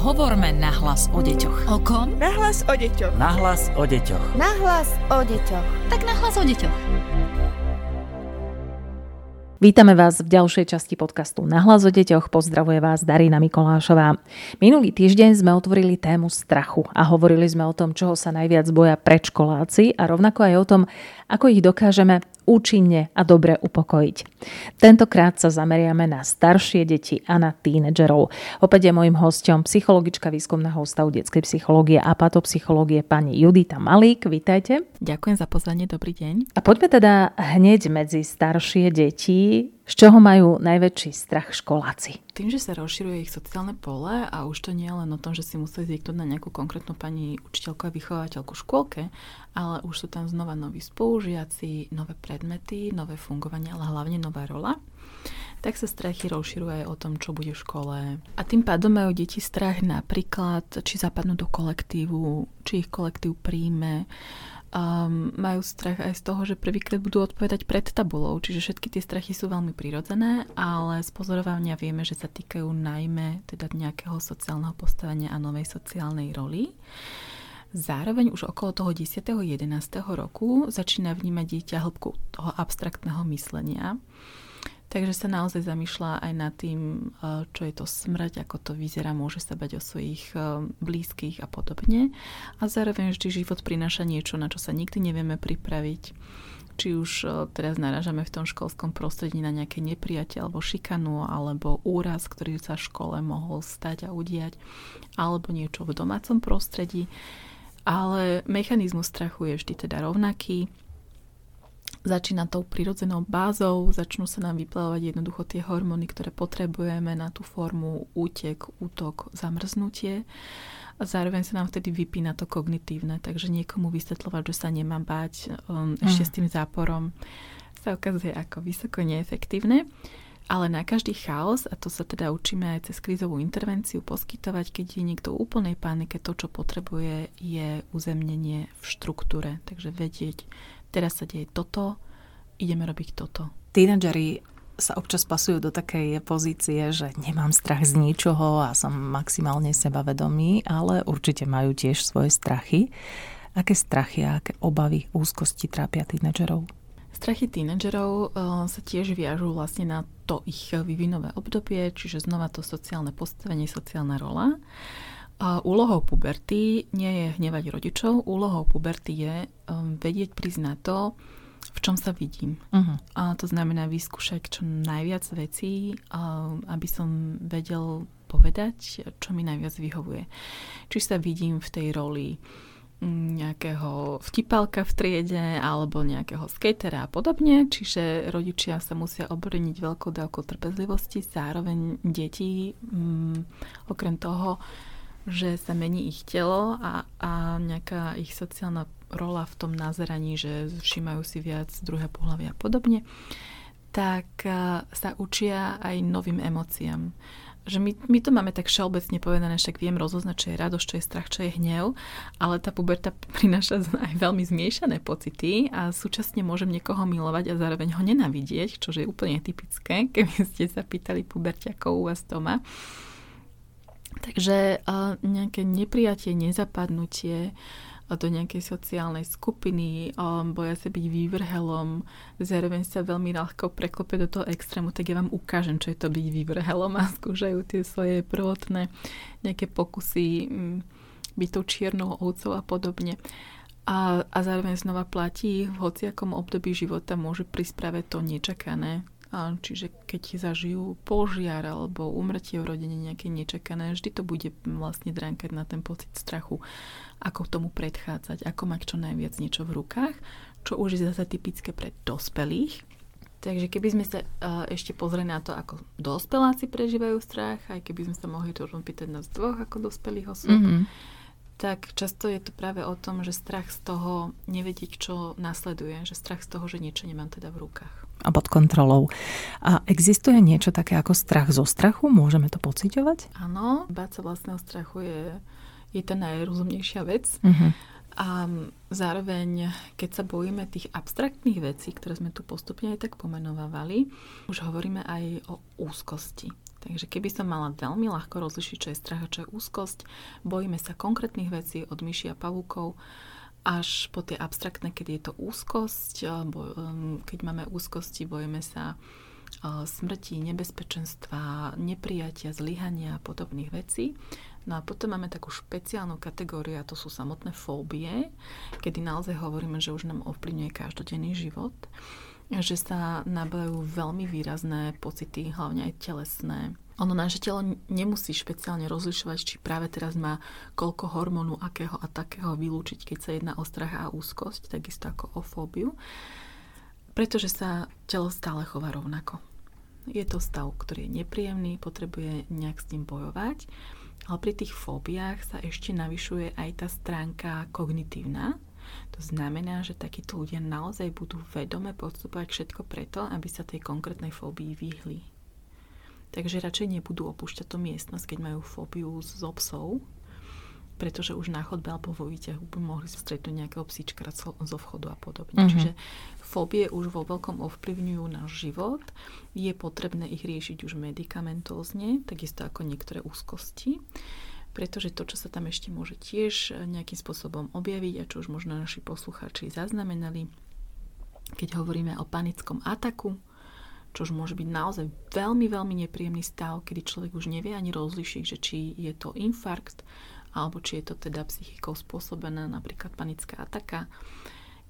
Hovorme na hlas o deťoch. O kom? Nahlas o deťoch. Nahlas o deťoch. Nahlas o deťoch. Tak nahlas o deťoch. Vítame vás v ďalšej časti podcastu Nahlas o deťoch. Pozdravuje vás Darina Mikolášová. Minulý týždeň sme otvorili tému strachu a hovorili sme o tom, čoho sa najviac boja predškoláci a rovnako aj o tom, ako ich dokážeme účinne a dobre upokojiť. Tentokrát sa zameriame na staršie deti a na tínedžerov. Opäť je môjim hostom psychologička výskumného ústavu detskej psychológie a patopsychológie pani Judita Malík. Vítajte. Ďakujem za pozvanie, dobrý deň. A poďme teda hneď medzi staršie deti. Z čoho majú najväčší strach školáci? Tým, že sa rozširuje ich sociálne pole a už to nie je len o tom, že si musí zvyknúť na nejakú konkrétnu pani učiteľku a vychovateľku v škôlke, ale už sú tam znova noví spolužiaci, nové predmety, nové fungovanie, ale hlavne nová rola tak sa strachy rozširuje aj o tom, čo bude v škole. A tým pádom majú deti strach napríklad, či zapadnú do kolektívu, či ich kolektív príjme, um, majú strach aj z toho, že prvýkrát budú odpovedať pred tabulou, čiže všetky tie strachy sú veľmi prirodzené, ale z pozorovania vieme, že sa týkajú najmä teda nejakého sociálneho postavenia a novej sociálnej roli. Zároveň už okolo toho 10. 11. roku začína vnímať dieťa hĺbku toho abstraktného myslenia Takže sa naozaj zamýšľa aj nad tým, eh, čo je to smrť, ako to vyzerá, môže sa bať o svojich eh, blízkych a podobne. A zároveň vždy život prináša niečo, na čo sa nikdy nevieme pripraviť. Či už eh, teraz naražame v tom školskom prostredí na nejaké nepriateľ alebo šikanu, alebo úraz, ktorý sa v škole mohol stať a udiať, alebo niečo v domácom prostredí. Ale mechanizmus strachu je vždy teda rovnaký začína tou prirodzenou bázou, začnú sa nám vyplávať jednoducho tie hormóny, ktoré potrebujeme na tú formu útek, útok, zamrznutie. A zároveň sa nám vtedy vypína to kognitívne, takže niekomu vysvetľovať, že sa nemá báť um, ešte mm. s tým záporom sa ukazuje ako vysoko neefektívne. Ale na každý chaos, a to sa teda učíme aj cez krízovú intervenciu poskytovať, keď je niekto v úplnej panike, to, čo potrebuje, je uzemnenie v štruktúre. Takže vedieť, teraz sa deje toto, ideme robiť toto. Tínedžeri sa občas pasujú do takej pozície, že nemám strach z ničoho a som maximálne sebavedomý, ale určite majú tiež svoje strachy. Aké strachy a aké obavy, úzkosti trápia tínedžerov? Strachy tínedžerov uh, sa tiež viažú vlastne na to ich vyvinové obdobie, čiže znova to sociálne postavenie, sociálna rola. A úlohou puberty nie je hnevať rodičov, úlohou puberty je um, vedieť prísť na to, v čom sa vidím. Uh-huh. A to znamená vyskúšať čo najviac vecí, um, aby som vedel povedať, čo mi najviac vyhovuje. Či sa vidím v tej roli nejakého vtipalka v triede alebo nejakého skatera a podobne, čiže rodičia sa musia obrniť veľkou dávkou trpezlivosti, zároveň deti um, okrem toho že sa mení ich telo a, a nejaká ich sociálna rola v tom nazeraní, že všímajú si viac druhé pohľavy a podobne, tak sa učia aj novým emóciám. Že my, my to máme tak všeobecne povedané, však viem rozoznať, čo je radosť, čo je strach, čo je hnev, ale tá puberta prináša aj veľmi zmiešané pocity a súčasne môžem niekoho milovať a zároveň ho nenavidieť, čo je úplne typické, keby ste sa pýtali puberťakov u vás doma. Takže nejaké neprijatie, nezapadnutie do nejakej sociálnej skupiny, boja sa byť vývrhelom, zároveň sa veľmi ľahko preklope do toho extrému, tak ja vám ukážem, čo je to byť vývrhelom a skúšajú tie svoje prvotné nejaké pokusy byť tou čiernou ovcov a podobne. A, a zároveň znova platí, v hociakom období života môže prísť práve to nečakané, Čiže keď zažijú požiar alebo umrtie v rodine nejaké nečakané, vždy to bude vlastne dránkať na ten pocit strachu, ako tomu predchádzať, ako mať čo najviac niečo v rukách, čo už je zase typické pre dospelých. Takže keby sme sa uh, ešte pozreli na to, ako dospeláci prežívajú strach, aj keby sme sa mohli to pýtať nás dvoch ako dospelých osôb, mm-hmm tak často je to práve o tom, že strach z toho nevedieť, čo nasleduje, že strach z toho, že niečo nemám teda v rukách. A pod kontrolou. A existuje niečo také ako strach zo strachu? Môžeme to pociťovať? Áno, báť sa vlastného strachu je, je tá najrozumnejšia vec. Uh-huh. A zároveň, keď sa bojíme tých abstraktných vecí, ktoré sme tu postupne aj tak pomenovávali, už hovoríme aj o úzkosti Takže keby som mala veľmi ľahko rozlišiť, čo je strach a čo je úzkosť, bojíme sa konkrétnych vecí od myši a pavúkov, až po tie abstraktné, keď je to úzkosť, um, keď máme úzkosti, bojíme sa uh, smrti, nebezpečenstva, neprijatia, zlyhania a podobných vecí. No a potom máme takú špeciálnu kategóriu a to sú samotné fóbie, kedy naozaj hovoríme, že už nám ovplyvňuje každodenný život že sa nabajú veľmi výrazné pocity, hlavne aj telesné. Ono naše telo nemusí špeciálne rozlišovať, či práve teraz má koľko hormónu akého a takého vylúčiť, keď sa jedná o strach a úzkosť, takisto ako o fóbiu, pretože sa telo stále chová rovnako. Je to stav, ktorý je nepríjemný, potrebuje nejak s ním bojovať, ale pri tých fóbiách sa ešte navyšuje aj tá stránka kognitívna, to znamená, že takíto ľudia naozaj budú vedome podstupovať všetko preto, aby sa tej konkrétnej fóbii vyhli. Takže radšej nebudú opúšťať tú miestnosť, keď majú fóbiu z psov, pretože už na chodbe alebo vo výťahu by mohli stretnúť nejakého psíčka zo vchodu a podobne. Mm-hmm. Čiže fóbie už vo veľkom ovplyvňujú náš život. Je potrebné ich riešiť už medikamentózne, takisto ako niektoré úzkosti pretože to, čo sa tam ešte môže tiež nejakým spôsobom objaviť a čo už možno naši poslucháči zaznamenali, keď hovoríme o panickom ataku, čo už môže byť naozaj veľmi, veľmi nepríjemný stav, kedy človek už nevie ani rozlišiť, že či je to infarkt, alebo či je to teda psychikou spôsobená napríklad panická ataka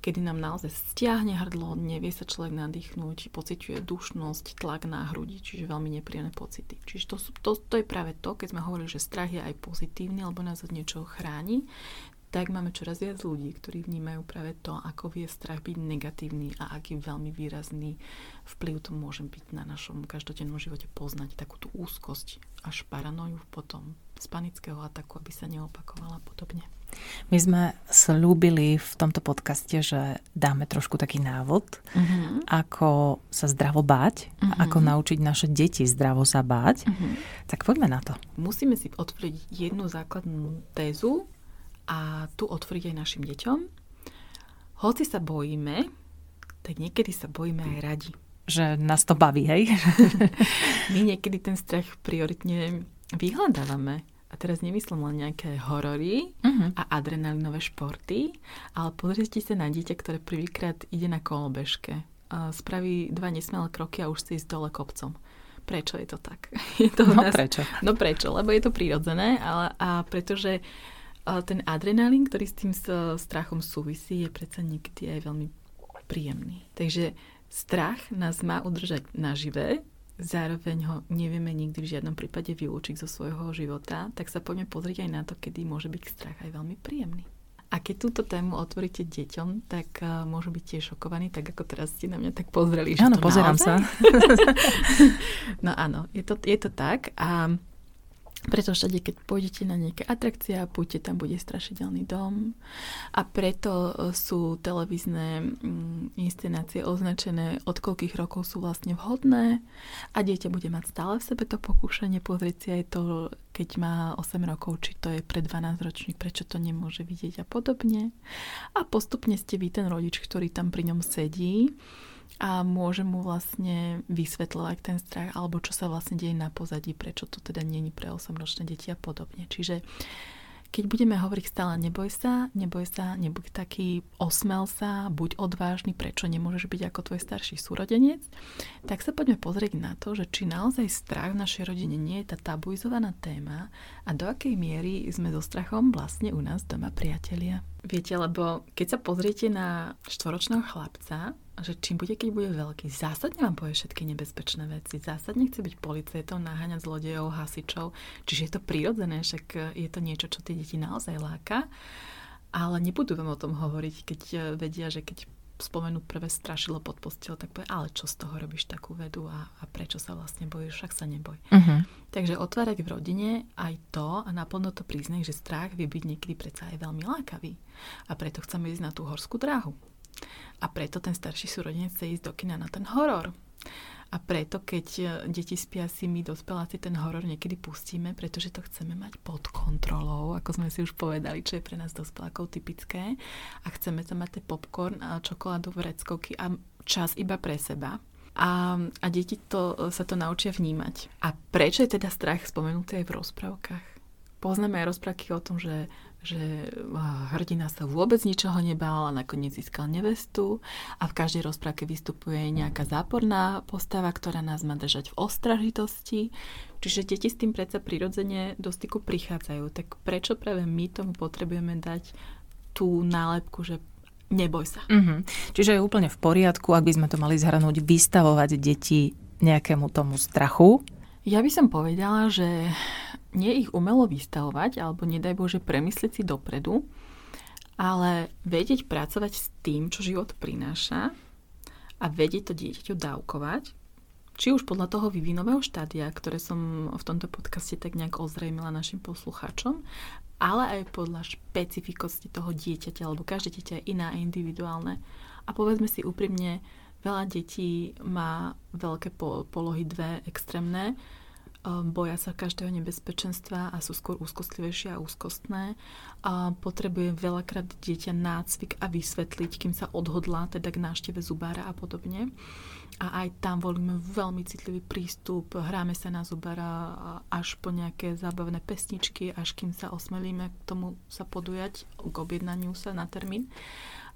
kedy nám naozaj stiahne hrdlo, nevie sa človek nadýchnúť, pociťuje dušnosť, tlak na hrudi, čiže veľmi nepríjemné pocity. Čiže to, to, to je práve to, keď sme hovorili, že strach je aj pozitívny, alebo nás od niečoho chráni, tak máme čoraz viac ľudí, ktorí vnímajú práve to, ako vie strach byť negatívny a aký veľmi výrazný vplyv to môže byť na našom každodennom živote poznať takú tú úzkosť až paranoju potom z panického ataku, aby sa neopakovala podobne. My sme slúbili v tomto podcaste, že dáme trošku taký návod, uh-huh. ako sa zdravo báť, uh-huh. ako naučiť naše deti zdravo sa báť. Uh-huh. Tak poďme na to. Musíme si otvoriť jednu základnú tézu a tu otvoriť aj našim deťom. Hoci sa bojíme, tak niekedy sa bojíme aj radi. Že nás to baví, hej? My niekedy ten strach prioritne vyhľadávame a teraz nemyslím len nejaké horory uh-huh. a adrenalinové športy, ale pozrite sa na dieťa, ktoré prvýkrát ide na kolobežke. Spraví dva nesmelé kroky a už chce ísť dole kopcom. Prečo je to tak? Je to no nás... prečo? No prečo? Lebo je to prirodzené ale, a pretože ten adrenalín, ktorý s tým strachom súvisí, je predsa niekedy aj veľmi príjemný. Takže strach nás má udržať nažive, zároveň ho nevieme nikdy v žiadnom prípade vylúčiť zo svojho života, tak sa poďme pozrieť aj na to, kedy môže byť strach aj veľmi príjemný. A keď túto tému otvoríte deťom, tak uh, môžu byť tiež šokovaní, tak ako teraz ste na mňa tak pozreli. Áno, pozerám naozaj? sa. no áno, je to, je to tak. A preto všade, keď pôjdete na nejaké atrakcie a pôjdete, tam bude strašidelný dom. A preto e, sú televízne mm, inscenácie označené, od koľkých rokov sú vlastne vhodné. A dieťa bude mať stále v sebe to pokúšanie pozrieť si aj to, keď má 8 rokov, či to je pre 12 ročník, prečo to nemôže vidieť a podobne. A postupne ste vy ten rodič, ktorý tam pri ňom sedí a môže mu vlastne vysvetľovať ten strach alebo čo sa vlastne deje na pozadí, prečo to teda není pre 8-ročné deti a podobne. Čiže keď budeme hovoriť stále neboj sa, neboj sa, nebuď taký, osmel sa, buď odvážny, prečo nemôžeš byť ako tvoj starší súrodenec, tak sa poďme pozrieť na to, že či naozaj strach v našej rodine nie je tá tabuizovaná téma a do akej miery sme so strachom vlastne u nás doma priatelia. Viete, lebo keď sa pozriete na štvoročného chlapca, že čím bude, keď bude veľký, zásadne vám povie všetky nebezpečné veci. Zásadne chce byť policajtom, naháňať zlodejov, hasičov. Čiže je to prirodzené, však je to niečo, čo tie deti naozaj láka. Ale nebudú vám o tom hovoriť, keď eh, vedia, že keď spomenú prvé strašilo pod postel, tak povie, ale čo z toho robíš takú vedu a, a prečo sa vlastne bojíš, však sa neboj. Uh-huh. Takže otvárať v rodine aj to a naplno to priznať, že strach vie byť niekedy predsa aj veľmi lákavý. A preto chceme ísť na tú horskú dráhu. A preto ten starší súrodenec chce ísť do kina na ten horor. A preto, keď e, deti spia si, my dospeláci ten horor niekedy pustíme, pretože to chceme mať pod kontrolou, ako sme si už povedali, čo je pre nás dospelákov typické. A chceme tam mať tie popcorn a čokoládové vreckovky a čas iba pre seba. A, a deti to, sa to naučia vnímať. A prečo je teda strach spomenutý aj v rozprávkach? Poznáme aj rozprávky o tom, že že hrdina sa vôbec ničoho nebál a nakoniec získal nevestu a v každej rozprávke vystupuje nejaká záporná postava, ktorá nás má držať v ostražitosti. Čiže deti s tým predsa prirodzene do styku prichádzajú. Tak prečo práve my tomu potrebujeme dať tú nálepku, že neboj sa. Mm-hmm. Čiže je úplne v poriadku, ak by sme to mali zhrnúť, vystavovať deti nejakému tomu strachu. Ja by som povedala, že nie ich umelo vystavovať, alebo nedaj Bože premyslieť si dopredu, ale vedieť pracovať s tým, čo život prináša a vedieť to dieťaťu dávkovať, či už podľa toho vývinového štádia, ktoré som v tomto podcaste tak nejak ozrejmila našim poslucháčom, ale aj podľa špecifikosti toho dieťaťa, lebo každé dieťa je iná a individuálne. A povedzme si úprimne, veľa detí má veľké polohy dve extrémne, boja sa každého nebezpečenstva a sú skôr úzkostlivejšie a úzkostné. A potrebuje veľakrát dieťa nácvik a vysvetliť, kým sa odhodlá teda k návšteve zubára a podobne. A aj tam volíme veľmi citlivý prístup, hráme sa na zubára až po nejaké zábavné pesničky, až kým sa osmelíme k tomu sa podujať, k objednaniu sa na termín.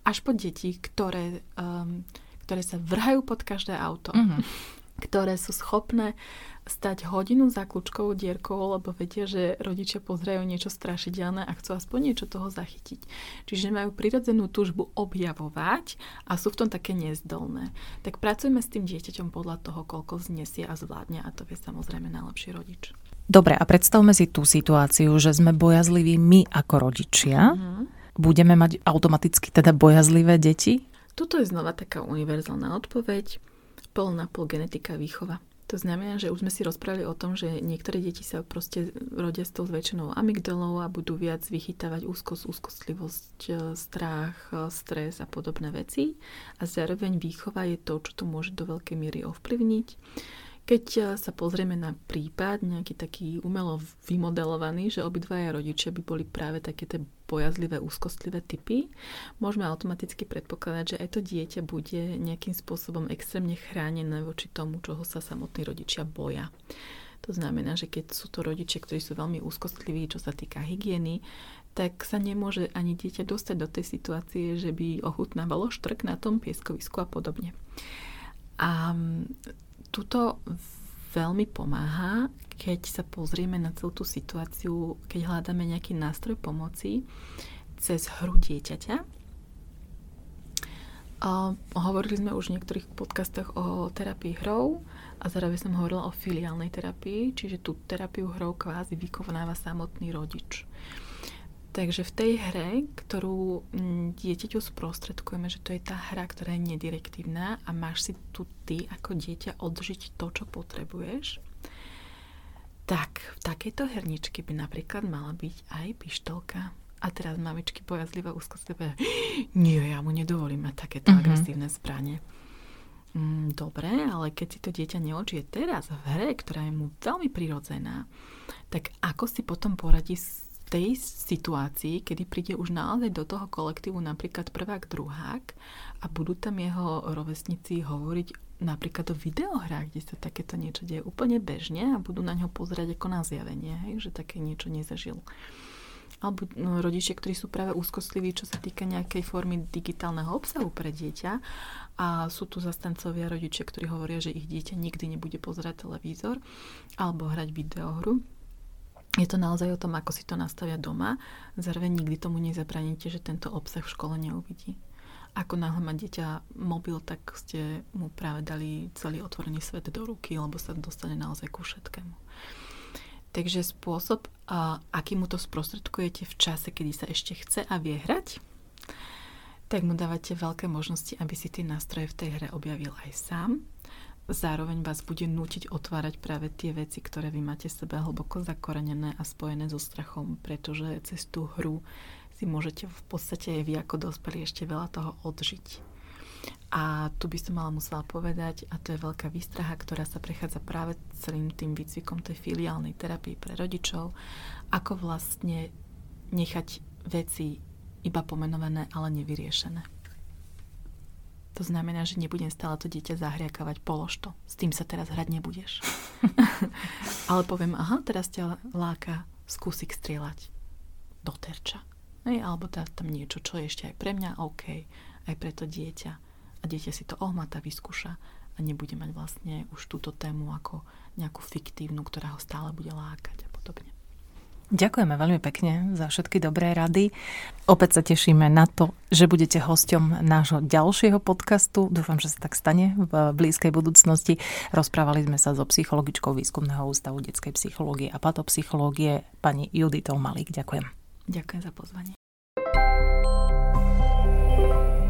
Až po deti, ktoré, um, ktoré sa vrhajú pod každé auto. Mm-hmm. Ktoré sú schopné stať hodinu za kľúčkovou dierkou, lebo vedia, že rodičia pozerajú niečo strašidelné a chcú aspoň niečo toho zachytiť. Čiže majú prirodzenú túžbu objavovať a sú v tom také nezdolné. Tak pracujeme s tým dieťaťom podľa toho, koľko znesie a zvládne a to vie samozrejme najlepší rodič. Dobre, a predstavme si tú situáciu, že sme bojazliví my ako rodičia. Uh-huh. Budeme mať automaticky teda bojazlivé deti? Tuto je znova taká univerzálna odpoveď. Pol na pol genetika výchova. To znamená, že už sme si rozprávali o tom, že niektoré deti sa proste rodia s tou zväčšenou amygdalou a budú viac vychytávať úzkosť, úzkostlivosť, e, strach, e, stres a podobné veci. A zároveň výchova je to, čo to môže do veľkej miery ovplyvniť. Keď e, sa pozrieme na prípad, nejaký taký umelo vymodelovaný, že obidvaja rodičia by boli práve také tie bojazlivé, úzkostlivé typy, môžeme automaticky predpokladať, že aj to dieťa bude nejakým spôsobom extrémne chránené voči tomu, čoho sa samotní rodičia boja. To znamená, že keď sú to rodičia, ktorí sú veľmi úzkostliví, čo sa týka hygieny, tak sa nemôže ani dieťa dostať do tej situácie, že by ochutnávalo štrk na tom pieskovisku a podobne. A tuto veľmi pomáha, keď sa pozrieme na celú tú situáciu, keď hľadáme nejaký nástroj pomoci cez hru dieťaťa. A hovorili sme už v niektorých podcastoch o terapii hrou a zároveň som hovorila o filiálnej terapii, čiže tú terapiu hrou kvázi vykonáva samotný rodič. Takže v tej hre, ktorú mm, dieťaťu sprostredkujeme, že to je tá hra, ktorá je nedirektívna a máš si tu ty ako dieťa odžiť to, čo potrebuješ, tak v takejto herničke by napríklad mala byť aj pištolka. A teraz mamičky bojazlivé, úzkostlivé, nie, ja mu nedovolím mať takéto mm-hmm. agresívne zbranie. Mm, dobre, ale keď si to dieťa neočije teraz v hre, ktorá je mu veľmi prirodzená, tak ako si potom poradí s tej situácii, kedy príde už naozaj do toho kolektívu napríklad prvák, druhák a budú tam jeho rovesníci hovoriť napríklad o videohrách, kde sa takéto niečo deje úplne bežne a budú na ňo pozerať ako na zjavenie, hej, že také niečo nezažil. Alebo no, rodičia, ktorí sú práve úzkostliví, čo sa týka nejakej formy digitálneho obsahu pre dieťa a sú tu zastancovia rodičia, ktorí hovoria, že ich dieťa nikdy nebude pozerať televízor alebo hrať videohru je to naozaj o tom, ako si to nastavia doma. Zároveň nikdy tomu nezabraníte, že tento obsah v škole neuvidí. Ako náhle má dieťa mobil, tak ste mu práve dali celý otvorený svet do ruky, lebo sa dostane naozaj ku všetkému. Takže spôsob, aký mu to sprostredkujete v čase, kedy sa ešte chce a vie hrať, tak mu dávate veľké možnosti, aby si tie nástroje v tej hre objavil aj sám zároveň vás bude nútiť otvárať práve tie veci, ktoré vy máte sebe hlboko zakorenené a spojené so strachom, pretože cez tú hru si môžete v podstate aj vy ako dospelí ešte veľa toho odžiť. A tu by som mala musela povedať, a to je veľká výstraha, ktorá sa prechádza práve celým tým výcvikom tej filiálnej terapii pre rodičov, ako vlastne nechať veci iba pomenované, ale nevyriešené. To znamená, že nebudem stále to dieťa zahriakavať, polož to. S tým sa teraz hrať nebudeš. Ale poviem, aha, teraz ťa láka skúsik strieľať do terča. Hej, alebo tá, tam niečo, čo je ešte aj pre mňa OK, aj pre to dieťa. A dieťa si to ohmata, vyskúša a nebude mať vlastne už túto tému ako nejakú fiktívnu, ktorá ho stále bude lákať a podobne. Ďakujeme veľmi pekne za všetky dobré rady. Opäť sa tešíme na to, že budete hosťom nášho ďalšieho podcastu. Dúfam, že sa tak stane v blízkej budúcnosti. Rozprávali sme sa so psychologičkou Výskumného ústavu detskej psychológie a patopsychológie pani Juditou Malík. Ďakujem. Ďakujem za pozvanie.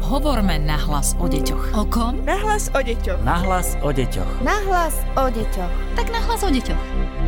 Hovorme na hlas o deťoch. O kom? Nahlas o deťoch. Nahlas o deťoch. Nahlas o deťoch. Tak na hlas o deťoch.